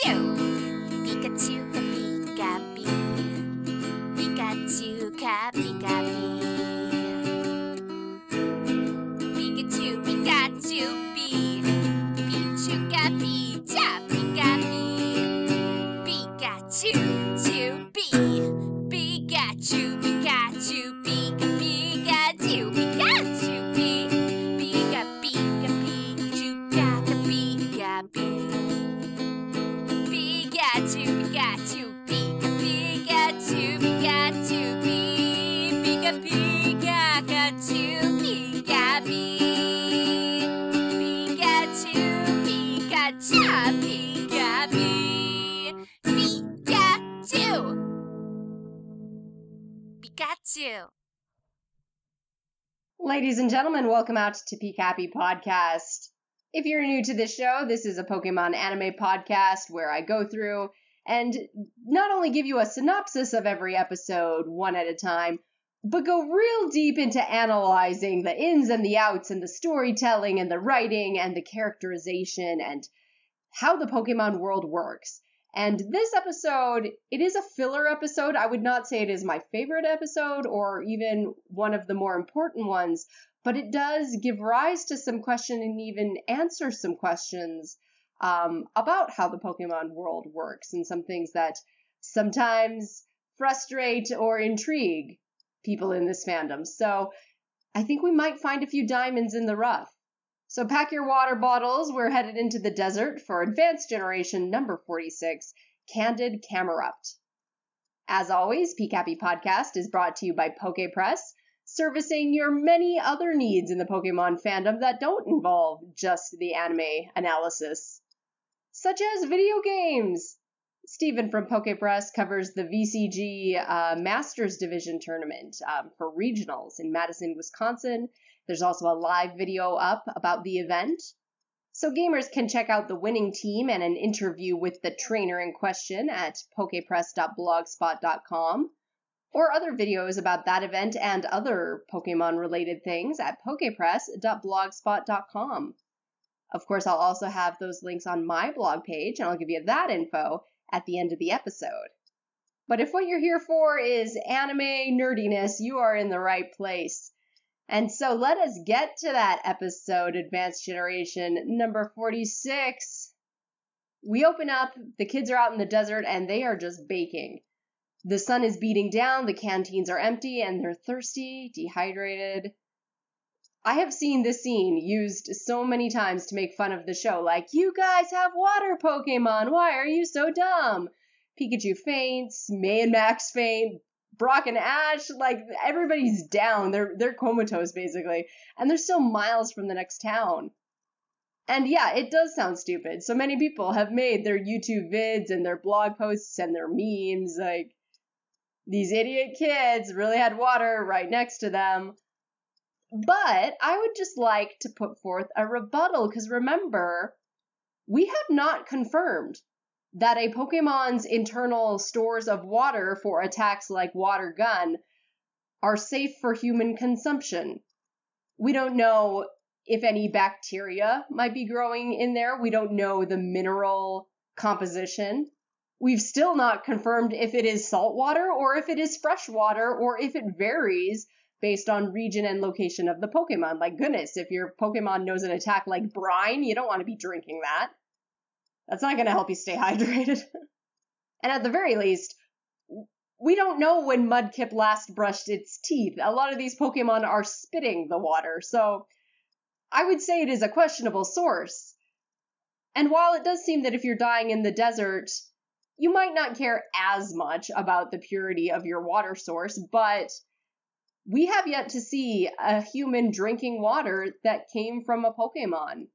Pikachu! Ladies and gentlemen, welcome out to Peak Happy Podcast. If you're new to this show, this is a Pokemon anime podcast where I go through and not only give you a synopsis of every episode one at a time, but go real deep into analyzing the ins and the outs and the storytelling and the writing and the characterization and how the Pokemon world works. And this episode, it is a filler episode. I would not say it is my favorite episode or even one of the more important ones, but it does give rise to some question and even answer some questions um, about how the Pokemon world works and some things that sometimes frustrate or intrigue people in this fandom. So I think we might find a few diamonds in the rough. So pack your water bottles. We're headed into the desert for Advanced Generation number 46, Candid Camerupt. As always, Happy Podcast is brought to you by PokePress, servicing your many other needs in the Pokemon fandom that don't involve just the anime analysis, such as video games. Stephen from PokePress covers the VGC uh, Masters Division tournament um, for regionals in Madison, Wisconsin. There's also a live video up about the event. So gamers can check out the winning team and an interview with the trainer in question at pokepress.blogspot.com or other videos about that event and other Pokemon related things at pokepress.blogspot.com. Of course, I'll also have those links on my blog page and I'll give you that info at the end of the episode. But if what you're here for is anime nerdiness, you are in the right place. And so let us get to that episode, Advanced Generation number 46. We open up, the kids are out in the desert, and they are just baking. The sun is beating down, the canteens are empty, and they're thirsty, dehydrated. I have seen this scene used so many times to make fun of the show, like, you guys have water Pokemon, why are you so dumb? Pikachu faints, May and Max faint, Brock and Ash, like everybody's down. They're they're comatose basically, and they're still miles from the next town. And yeah, it does sound stupid. So many people have made their YouTube vids and their blog posts and their memes like these idiot kids really had water right next to them. But I would just like to put forth a rebuttal because remember, we have not confirmed that a Pokemon's internal stores of water for attacks like Water Gun are safe for human consumption. We don't know if any bacteria might be growing in there. We don't know the mineral composition. We've still not confirmed if it is salt water or if it is fresh water or if it varies based on region and location of the Pokemon. Like, goodness, if your Pokemon knows an attack like brine, you don't want to be drinking that. That's not going to help you stay hydrated. and at the very least, we don't know when Mudkip last brushed its teeth. A lot of these Pokemon are spitting the water, so I would say it is a questionable source. And while it does seem that if you're dying in the desert, you might not care as much about the purity of your water source, but we have yet to see a human drinking water that came from a Pokemon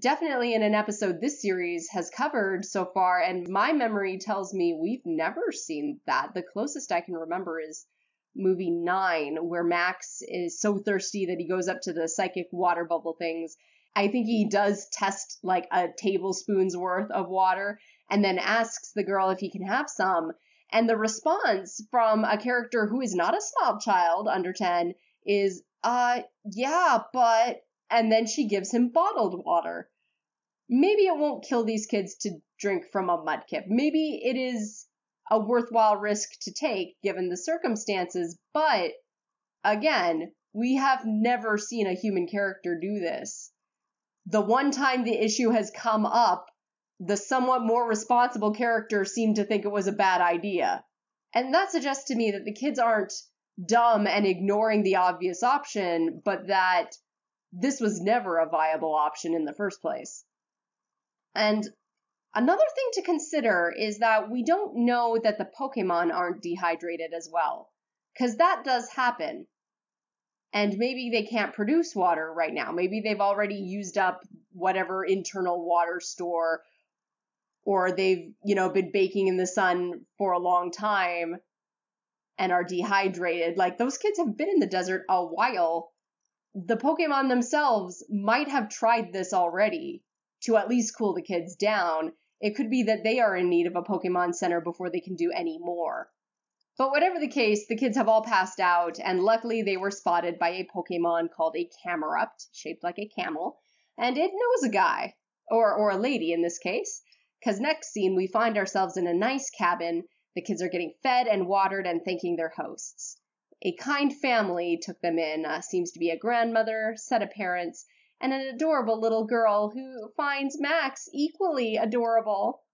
definitely in an episode this series has covered so far, and my memory tells me we've never seen that. The closest I can remember is movie nine, where Max is so thirsty that he goes up to the psychic water bubble things. I think he does test like a tablespoon's worth of water and then asks the girl if he can have some. And the response from a character who is not a small child under 10 is, uh, yeah, but and then she gives him bottled water. maybe it won't kill these kids to drink from a mudkip. Maybe it is a worthwhile risk to take given the circumstances, but again, we have never seen a human character do this. The one time the issue has come up, the somewhat more responsible character seemed to think it was a bad idea. And that suggests to me that the kids aren't dumb and ignoring the obvious option, but that this was never a viable option in the first place. And another thing to consider is that we don't know that the Pokemon aren't dehydrated as well, because that does happen. And maybe they can't produce water right now. Maybe they've already used up whatever internal water store or they've, you know, been baking in the sun for a long time and are dehydrated. Like those kids have been in the desert a while. The Pokemon themselves might have tried this already to at least cool the kids down. It could be that they are in need of a Pokemon Center before they can do any more. But whatever the case, the kids have all passed out, and luckily they were spotted by a Pokemon called a Camerupt, shaped like a camel, and it knows a guy, or, or a lady in this case, because next scene we find ourselves in a nice cabin. The kids are getting fed and watered and thanking their hosts. A kind family took them in, uh, seems to be a grandmother, set of parents, and an adorable little girl who finds Max equally adorable.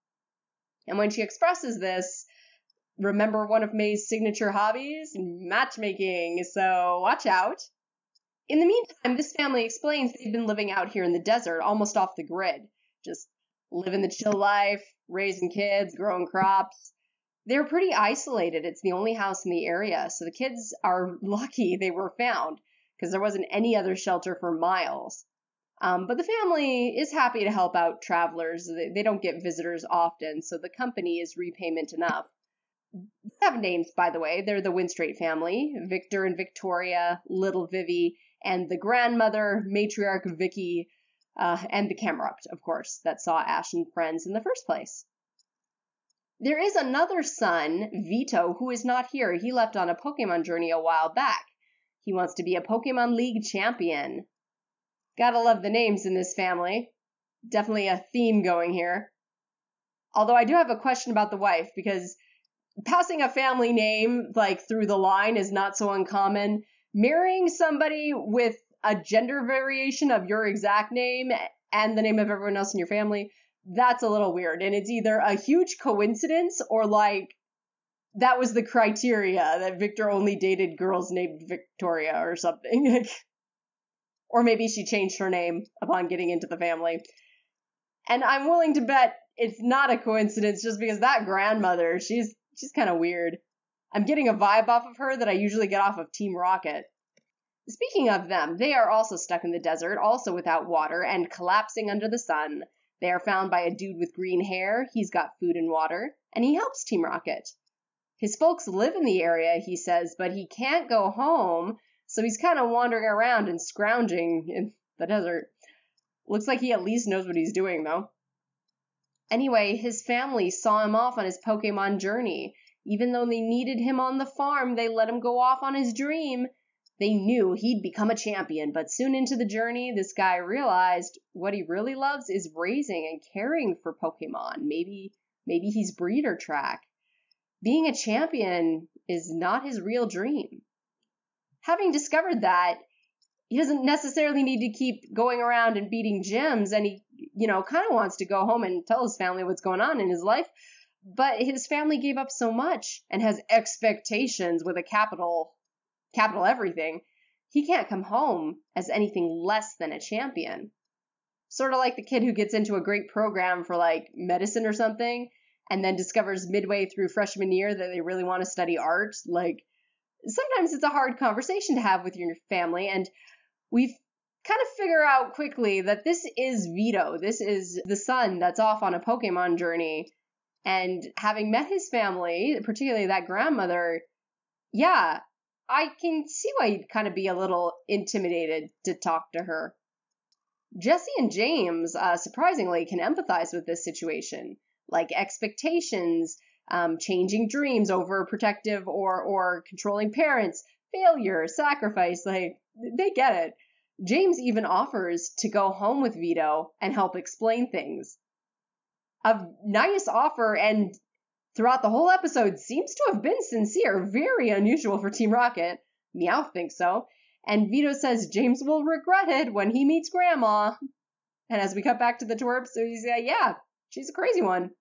And when she expresses this, remember one of May's signature hobbies? Matchmaking, so watch out. In the meantime, this family explains they've been living out here in the desert, almost off the grid, just living the chill life, raising kids, growing crops. They're pretty isolated. It's the only house in the area, so the kids are lucky they were found because there wasn't any other shelter for miles. Um, but the family is happy to help out travelers. They, they don't get visitors often, so the company is repayment enough. Have names, by the way. They're the Winstrate family Victor and Victoria, little Vivi, and the grandmother, matriarch Vicky, uh, and the Camerupt, of course, that saw Ash and friends in the first place. There is another son, Vito, who is not here. He left on a Pokemon journey a while back. He wants to be a Pokemon League champion. Gotta love the names in this family. Definitely a theme going here. Although I do have a question about the wife because passing a family name like through the line is not so uncommon. Marrying somebody with a gender variation of your exact name and the name of everyone else in your family, that's a little weird. And it's either a huge coincidence or like that was the criteria that Victor only dated girls named Victoria or something. Or maybe she changed her name upon getting into the family. And I'm willing to bet it's not a coincidence just because that grandmother, she's she's kind of weird. I'm getting a vibe off of her that I usually get off of Team Rocket. Speaking of them, they are also stuck in the desert, also without water, and collapsing under the sun. They are found by a dude with green hair. He's got food and water, and he helps Team Rocket. His folks live in the area, he says, but he can't go home so he's kind of wandering around and scrounging in the desert. Looks like he at least knows what he's doing, though. Anyway, his family saw him off on his Pokemon journey. Even though they needed him on the farm, they let him go off on his dream. They knew he'd become a champion, but soon into the journey, this guy realized what he really loves is raising and caring for Pokemon. Maybe maybe he's breeder track. Being a champion is not his real dream having discovered that, he doesn't necessarily need to keep going around and beating gyms and he, you know, kind of wants to go home and tell his family what's going on in his life. But his family gave up so much and has expectations with a capital, capital everything. He can't come home as anything less than a champion. Sort of like the kid who gets into a great program for like medicine or something and then discovers midway through freshman year that they really want to study art. Like, sometimes it's a hard conversation to have with your family. And we've kind of figure out quickly that this is Vito. This is the son that's off on a Pokemon journey. And having met his family, particularly that grandmother, yeah, I can see why you'd kind of be a little intimidated to talk to her. Jesse and James, uh, surprisingly, can empathize with this situation. Like expectations, um, changing dreams, overprotective or or controlling parents, failure, sacrifice. Like they get it. James even offers to go home with Vito and help explain things. A nice offer, and throughout the whole episode seems to have been sincere, very unusual for Team Rocket. Meowth thinks so. And Vito says James will regret it when he meets Grandma. And as we cut back to the twerp, so he's like, yeah, she's a crazy one.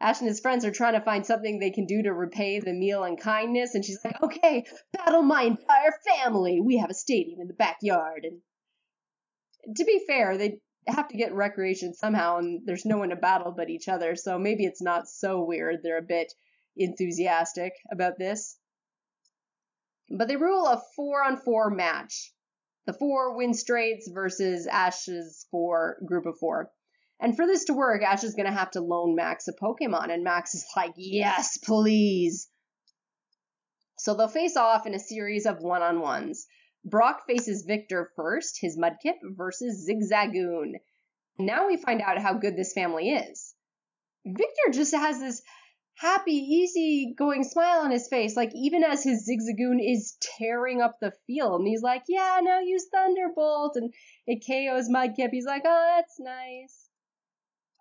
Ash and his friends are trying to find something they can do to repay the meal and kindness, and she's like, okay, battle my entire family. We have a stadium in the backyard. And to be fair, they have to get recreation somehow, and there's no one to battle but each other, so maybe it's not so weird. They're a bit enthusiastic about this. But they rule a four on four match. The four Winstrates versus Ash's four group of four. And for this to work, Ash is going to have to loan Max a Pokemon. And Max is like, yes, please. So they'll face off in a series of one on ones. Brock faces Victor first, his Mudkip, versus Zigzagoon. Now we find out how good this family is. Victor just has this happy, easy going smile on his face, like even as his Zigzagoon is tearing up the field. And he's like, yeah, now use Thunderbolt. And it KOs Mudkip. He's like, oh, that's nice.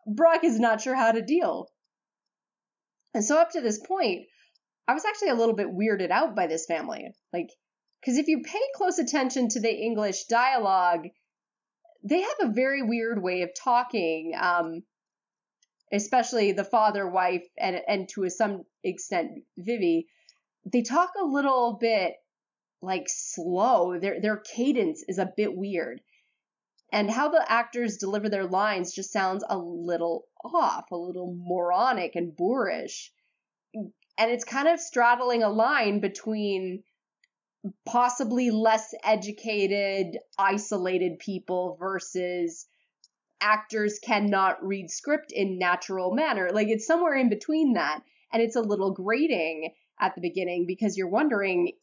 Brock is not sure how to deal. And so up to this point, I was actually a little bit weirded out by this family. Like, because if you pay close attention to the English dialogue, they have a very weird way of talking. Um, especially the father, wife, and and to a some extent Vivi, they talk a little bit like slow. Their their cadence is a bit weird. And how the actors deliver their lines just sounds a little off, a little moronic and boorish. And it's kind of straddling a line between possibly less educated, isolated people versus actors cannot read script in natural manner. Like it's somewhere in between that. And it's a little grating at the beginning because you're wondering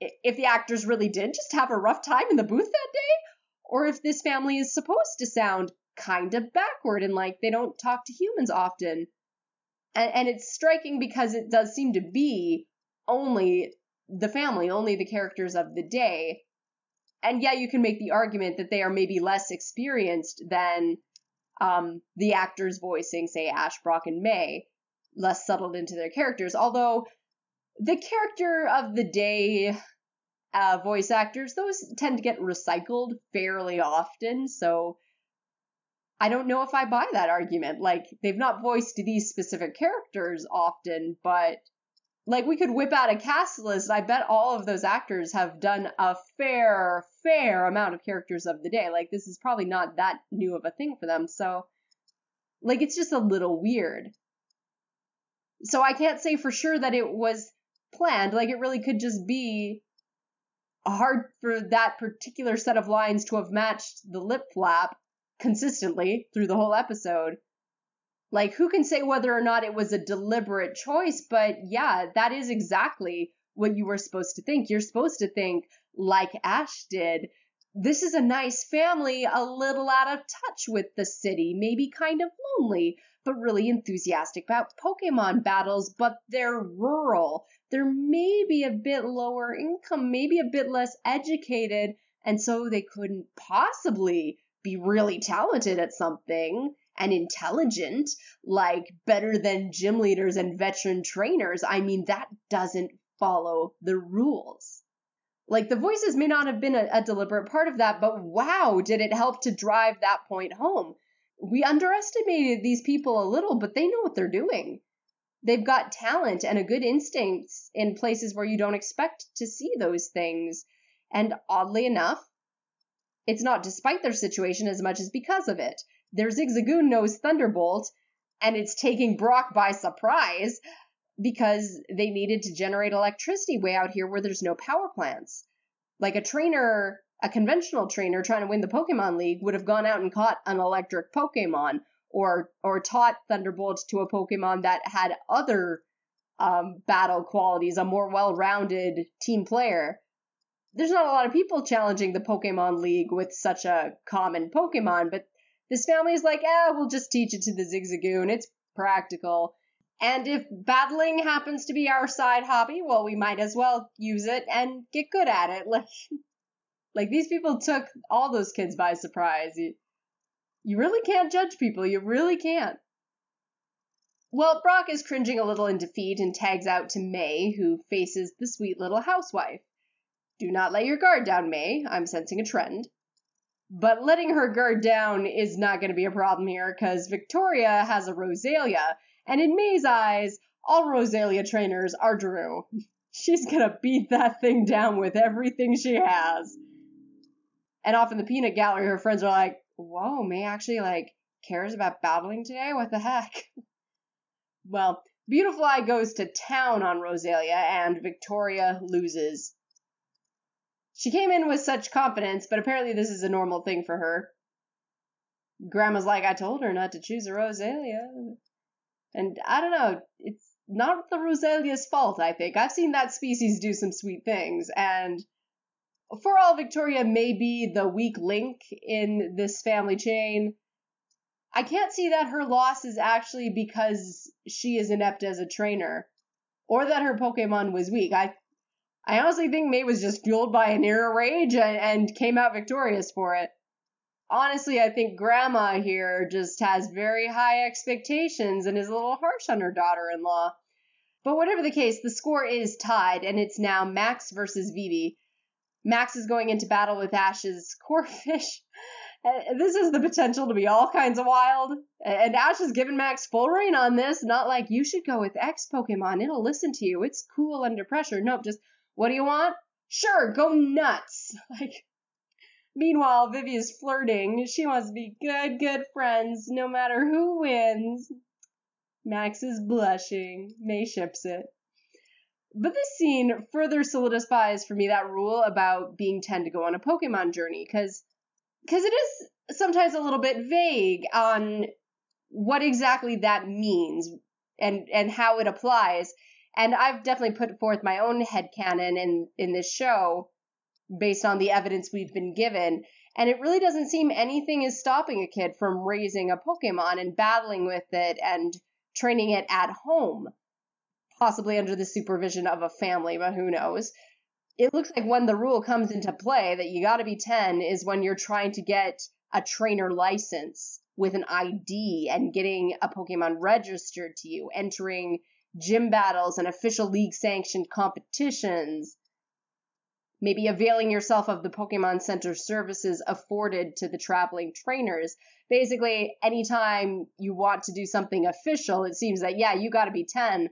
if the actors really did just have a rough time in the booth that day or if this family is supposed to sound kind of backward and like they don't talk to humans often. And, and it's striking because it does seem to be only the family, only the characters of the day and yeah, you can make the argument that they are maybe less experienced than um, the actors voicing, say, Ash, Brock, and May, less settled into their characters. Although the character of the day uh, voice actors, those tend to get recycled fairly often. So I don't know if I buy that argument. Like, they've not voiced these specific characters often, but like we could whip out a cast list. I bet all of those actors have done a fair, fair amount of characters of the day. Like this is probably not that new of a thing for them. So, like it's just a little weird. So I can't say for sure that it was planned. Like it really could just be hard for that particular set of lines to have matched the lip flap consistently through the whole episode. Like, who can say whether or not it was a deliberate choice? But yeah, that is exactly what you were supposed to think. You're supposed to think, like Ash did, this is a nice family, a little out of touch with the city, maybe kind of lonely, but really enthusiastic about Pokemon battles, but they're rural. They're maybe a bit lower income, maybe a bit less educated, and so they couldn't possibly be really talented at something and intelligent, like better than gym leaders and veteran trainers, I mean, that doesn't follow the rules. Like the voices may not have been a, a, deliberate part of that, but wow, did it help to drive that point home. We underestimated these people a little, but they know what they're doing. They've got talent and a good instinct in places where you don't expect to see those things. And oddly enough, it's not despite their situation as much as because of it. Their Zigzagoon knows Thunderbolt, and it's taking Brock by surprise because they needed to generate electricity way out here where there's no power plants. Like a trainer, a conventional trainer trying to win the Pokemon League would have gone out and caught an electric Pokemon or or taught Thunderbolt to a Pokemon that had other um, battle qualities, a more well-rounded team player. There's not a lot of people challenging the Pokemon League with such a common Pokemon, but this family's like, eh, we'll just teach it to the Zigzagoon. It's practical. And if battling happens to be our side hobby, well, we might as well use it and get good at it. Like, Like these people took all those kids by surprise. You, you really can't judge people. You really can't. Well, Brock is cringing a little in defeat and tags out to May, who faces the sweet little housewife. Do not let your guard down, May. I'm sensing a trend. But letting her guard down is not going to be a problem here because Victoria has a Roselia, and in May's eyes, all Roselia trainers are Drew. She's going to beat that thing down with everything she has. And off in the peanut gallery, her friends are like, whoa, May actually, like, cares about battling today? What the heck? well, Beautifly goes to town on Roselia, and Victoria loses. She came in with such confidence, but apparently this is a normal thing for her. Grandma's like, I told her not to choose a Roselia. And I don't know, it's not the Roselia's fault, I think. I've seen that species do some sweet things, and for all Victoria may be the weak link in this family chain, I can't see that her loss is actually because she is inept as a trainer or that her Pokemon was weak. I I honestly think May was just fueled by an inner rage and, and came out victorious for it. Honestly, I think Grandma here just has very high expectations and is a little harsh on her daughter in law. But whatever the case, the score is tied, and it's now Max versus Vivi. Max is going into battle with Ash's Corphish. This has the potential to be all kinds of wild. And Ash has given Max full reign on this. Not like you should go with X Pokemon. It'll listen to you. It's cool under pressure. Nope, just what do you want? Sure, go nuts. Like Meanwhile, Vivi is flirting. She wants to be good, good friends, no matter who wins. Max is blushing. May ships it. But this scene further solidifies for me that rule about being 10 to go on a Pokemon journey, because because it is sometimes a little bit vague on what exactly that means and and how it applies. And I've definitely put forth my own headcanon in in this show based on the evidence we've been given. And it really doesn't seem anything is stopping a kid from raising a Pokemon and battling with it and training it at home possibly under the supervision of a family, but who knows. It looks like when the rule comes into play that you got to be 10 is when you're trying to get a trainer license with an ID and getting a Pokemon registered to you, entering gym battles and official league sanctioned competitions, maybe availing yourself of the Pokemon Center services afforded to the traveling trainers. Basically, anytime you want to do something official, it seems that, yeah, you got to be 10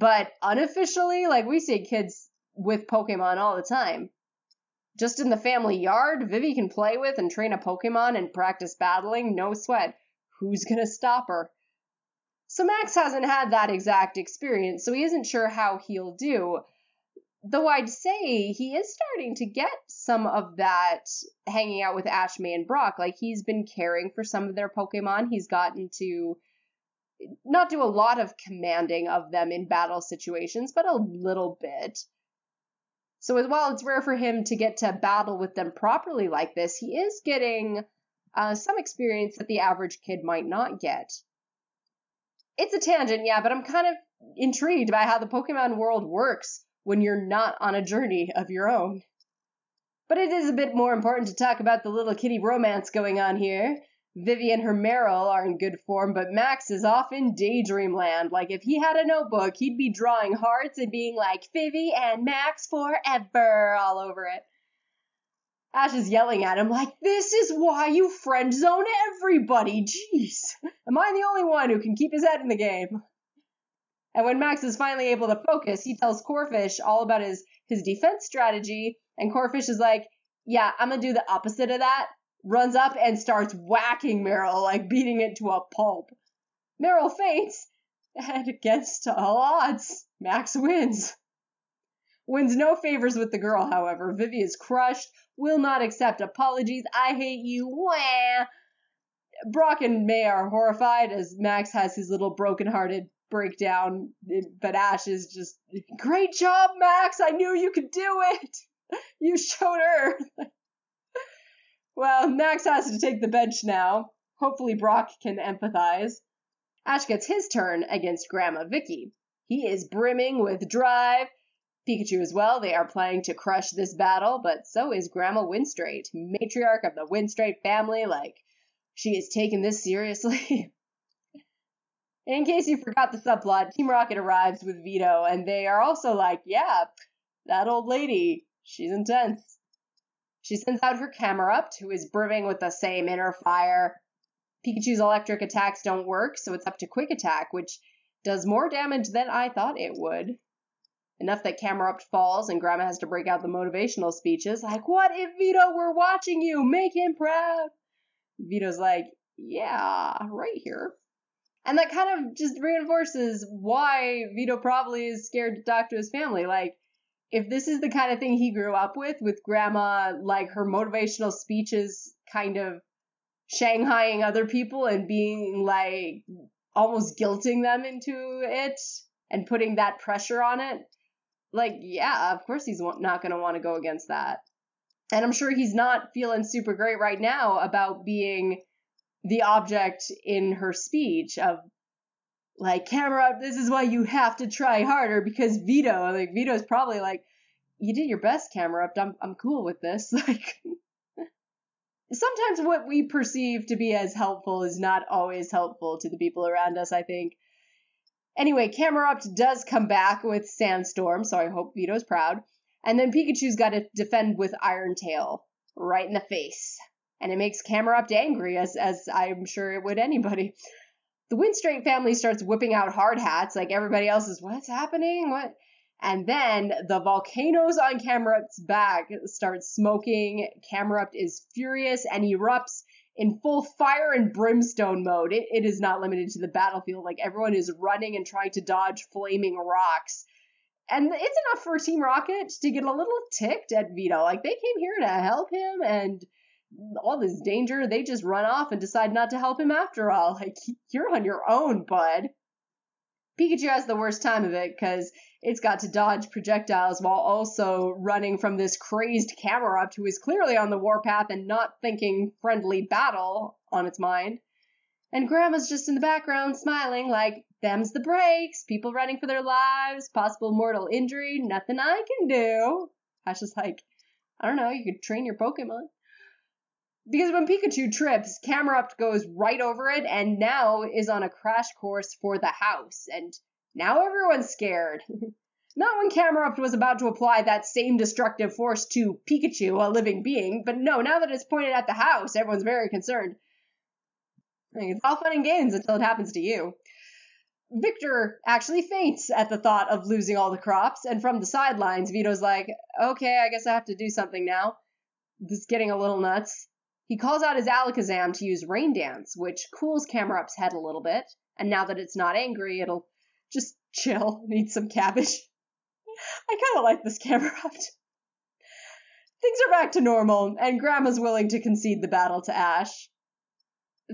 but unofficially, like we see kids with Pokemon all the time. Just in the family yard, Vivi can play with and train a Pokemon and practice battling, no sweat. Who's gonna stop her? So Max hasn't had that exact experience, so he isn't sure how he'll do. Though I'd say he is starting to get some of that hanging out with Ashmay and Brock. Like he's been caring for some of their Pokemon. He's gotten to not do a lot of commanding of them in battle situations, but a little bit. So as while it's rare for him to get to battle with them properly like this, he is getting uh, some experience that the average kid might not get. It's a tangent, yeah, but I'm kind of intrigued by how the Pokemon world works when you're not on a journey of your own. But it is a bit more important to talk about the little kitty romance going on here. Vivi and her Marill are in good form, but Max is off in daydream land. Like, if he had a notebook, he'd be drawing hearts and being like, Vivi and Max forever all over it. Ash is yelling at him, like, this is why you friend zone everybody. Jeez. Am I the only one who can keep his head in the game? And when Max is finally able to focus, he tells Corphish all about his, his defense strategy, and Corphish is like, yeah, I'm gonna do the opposite of that runs up and starts whacking Marill, like beating it to a pulp. Marill faints, and against all odds, Max wins. Wins no favors with the girl, however. Vivi is crushed, will not accept apologies. I hate you. Wah! Brock and May are horrified as Max has his little broken-hearted breakdown, but Ash is just, great job, Max! I knew you could do it! You showed her! Well, Max has to take the bench now. Hopefully, Brock can empathize. Ash gets his turn against Grandma Vicky. He is brimming with drive. Pikachu as well. They are planning to crush this battle, but so is Grandma Winstrate, matriarch of the Winstrate family. Like, she is taking this seriously. In case you forgot the subplot, Team Rocket arrives with Vito, and they are also like, yeah, that old lady, she's intense. She sends out her Camerupt, who is brimming with the same inner fire. Pikachu's electric attacks don't work, so it's up to Quick Attack, which does more damage than I thought it would. Enough that Camerupt falls and Grandma has to break out the motivational speeches like, What if Vito were watching you? Make him proud. Vito's like, Yeah, right here. And that kind of just reinforces why Vito probably is scared to talk to his family. Like, if this is the kind of thing he grew up with, with grandma, like her motivational speeches kind of shanghaiing other people and being like almost guilting them into it and putting that pressure on it, like, yeah, of course he's not going to want to go against that. And I'm sure he's not feeling super great right now about being the object in her speech of like camera this is why you have to try harder because vito like vito's probably like you did your best Camerupt i'm i'm cool with this like sometimes what we perceive to be as helpful is not always helpful to the people around us i think anyway Camerupt does come back with sandstorm so i hope vito's proud and then pikachu's got to defend with iron tail right in the face and it makes Camerupt angry, as as I'm sure it would anybody. The Winstrate family starts whipping out hard hats, like everybody else is. What's happening? What? And then the volcanoes on Camerupt's back start smoking. Camerupt is furious and erupts in full fire and brimstone mode. It, it is not limited to the battlefield. Like everyone is running and trying to dodge flaming rocks. And it's enough for Team Rocket to get a little ticked at Vito. Like they came here to help him and all this danger, they just run off and decide not to help him after all. Like, you're on your own, bud. Pikachu has the worst time of it because it's got to dodge projectiles while also running from this crazed Camerupt who is clearly on the warpath and not thinking friendly battle on its mind. And Grandma's just in the background smiling like, them's the breaks, people running for their lives, possible mortal injury, nothing I can do. I was just like, I don't know, you could train your Pokemon because when Pikachu trips, Camerupt goes right over it and now is on a crash course for the house. And now everyone's scared. Not when Camerupt was about to apply that same destructive force to Pikachu, a living being, but no, now that it's pointed at the house, everyone's very concerned. It's all fun and games until it happens to you. Victor actually faints at the thought of losing all the crops, and from the sidelines, Vito's like, okay, I guess I have to do something now. This is getting a little nuts. He calls out his Alakazam to use Rain Dance, which cools Camerupt's head a little bit, and now that it's not angry, it'll just chill and eat some cabbage. I kind of like this Camerupt. Things are back to normal, and Grandma's willing to concede the battle to Ash.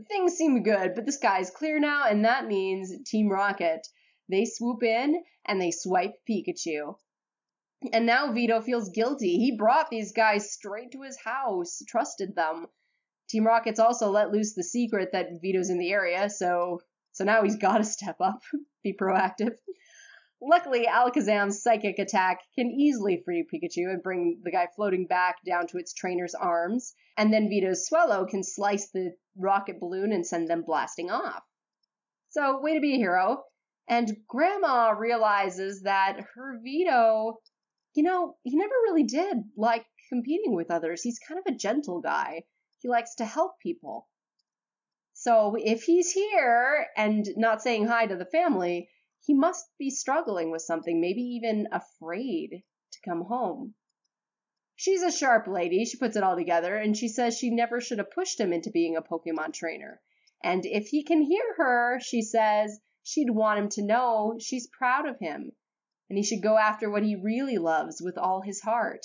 Things seem good, but the sky's clear now, and that means Team Rocket. They swoop in and they swipe Pikachu. And now Vito feels guilty. He brought these guys straight to his house, trusted them, Team Rocket's also let loose the secret that Vito's in the area, so so now he's got to step up, be proactive. Luckily, Alakazam's psychic attack can easily free Pikachu and bring the guy floating back down to its trainer's arms, and then Vito's Swellow can slice the rocket balloon and send them blasting off. So, way to be a hero. And Grandma realizes that her Vito, you know, he never really did like competing with others. He's kind of a gentle guy. He likes to help people. So if he's here and not saying hi to the family, he must be struggling with something, maybe even afraid to come home. She's a sharp lady, she puts it all together, and she says she never should have pushed him into being a Pokemon trainer. And if he can hear her, she says she'd want him to know she's proud of him, and he should go after what he really loves with all his heart.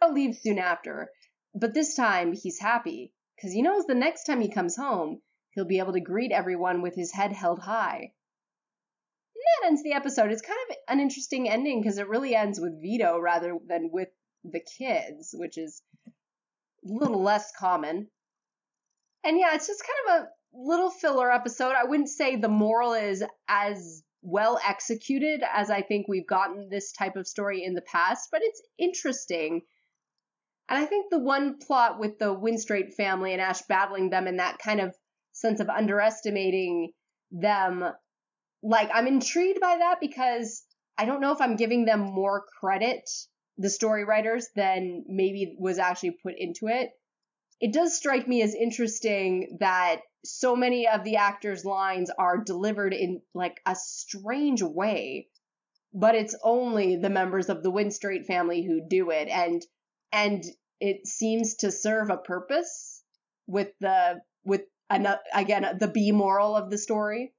I'll leave soon after, but this time he's happy, because he knows the next time he comes home, he'll be able to greet everyone with his head held high. And that ends the episode. It's kind of an interesting ending because it really ends with Vito rather than with the kids, which is a little less common. And yeah, it's just kind of a little filler episode. I wouldn't say the moral is as well executed as I think we've gotten this type of story in the past, but it's interesting. And I think the one plot with the Winstrate family and Ash battling them and that kind of sense of underestimating them, like, I'm intrigued by that because I don't know if I'm giving them more credit, the story writers, than maybe was actually put into it. It does strike me as interesting that so many of the actors' lines are delivered in like a strange way, but it's only the members of the Winstrate family who do it, and and it seems to serve a purpose with the with an, again the B moral of the story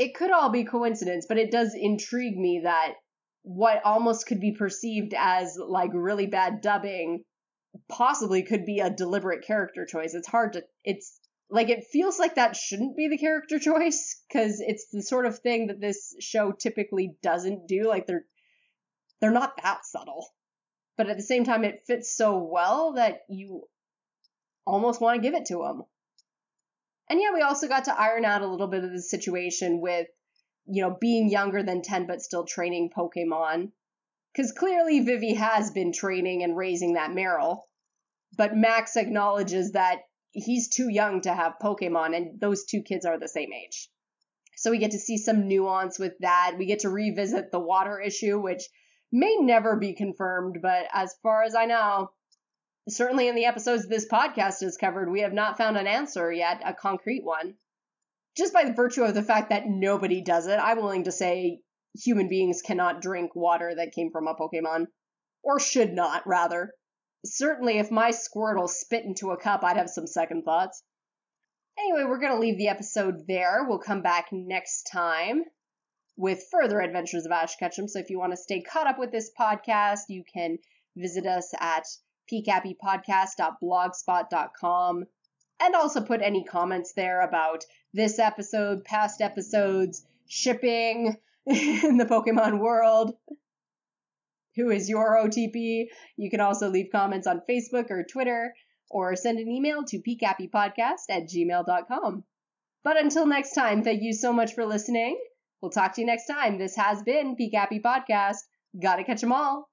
it could all be coincidence, but it does intrigue me that what almost could be perceived as like really bad dubbing possibly could be a deliberate character choice. It's hard to it's like it feels like that shouldn't be the character choice cuz it's the sort of thing that this show typically doesn't do like they're they're not that subtle. But at the same time it fits so well that you almost want to give it to them. And yeah, we also got to iron out a little bit of the situation with, you know, being younger than 10 but still training Pokemon. Because clearly Vivi has been training and raising that Marill. But Max acknowledges that he's too young to have Pokemon, and those two kids are the same age. So we get to see some nuance with that. We get to revisit the water issue, which may never be confirmed, but as far as I know, certainly in the episodes this podcast has covered, we have not found an answer yet, a concrete one. Just by the virtue of the fact that nobody does it, I'm willing to say human beings cannot drink water that came from a Pokemon. Or should not, rather. Certainly, if my Squirtle spit into a cup, I'd have some second thoughts. Anyway, we're going to leave the episode there. We'll come back next time with further adventures of Ash Ketchum. So if you want to stay caught up with this podcast, you can visit us at pcappypodcast.blogspot.com and also put any comments there about this episode, past episodes, shipping in the Pokemon world. Who is your OTP? You can also leave comments on Facebook or Twitter or send an email to pcappypodcast at gmail.com. But until next time, thank you so much for listening. We'll talk to you next time. This has been PCappy Podcast. Gotta catch 'em all.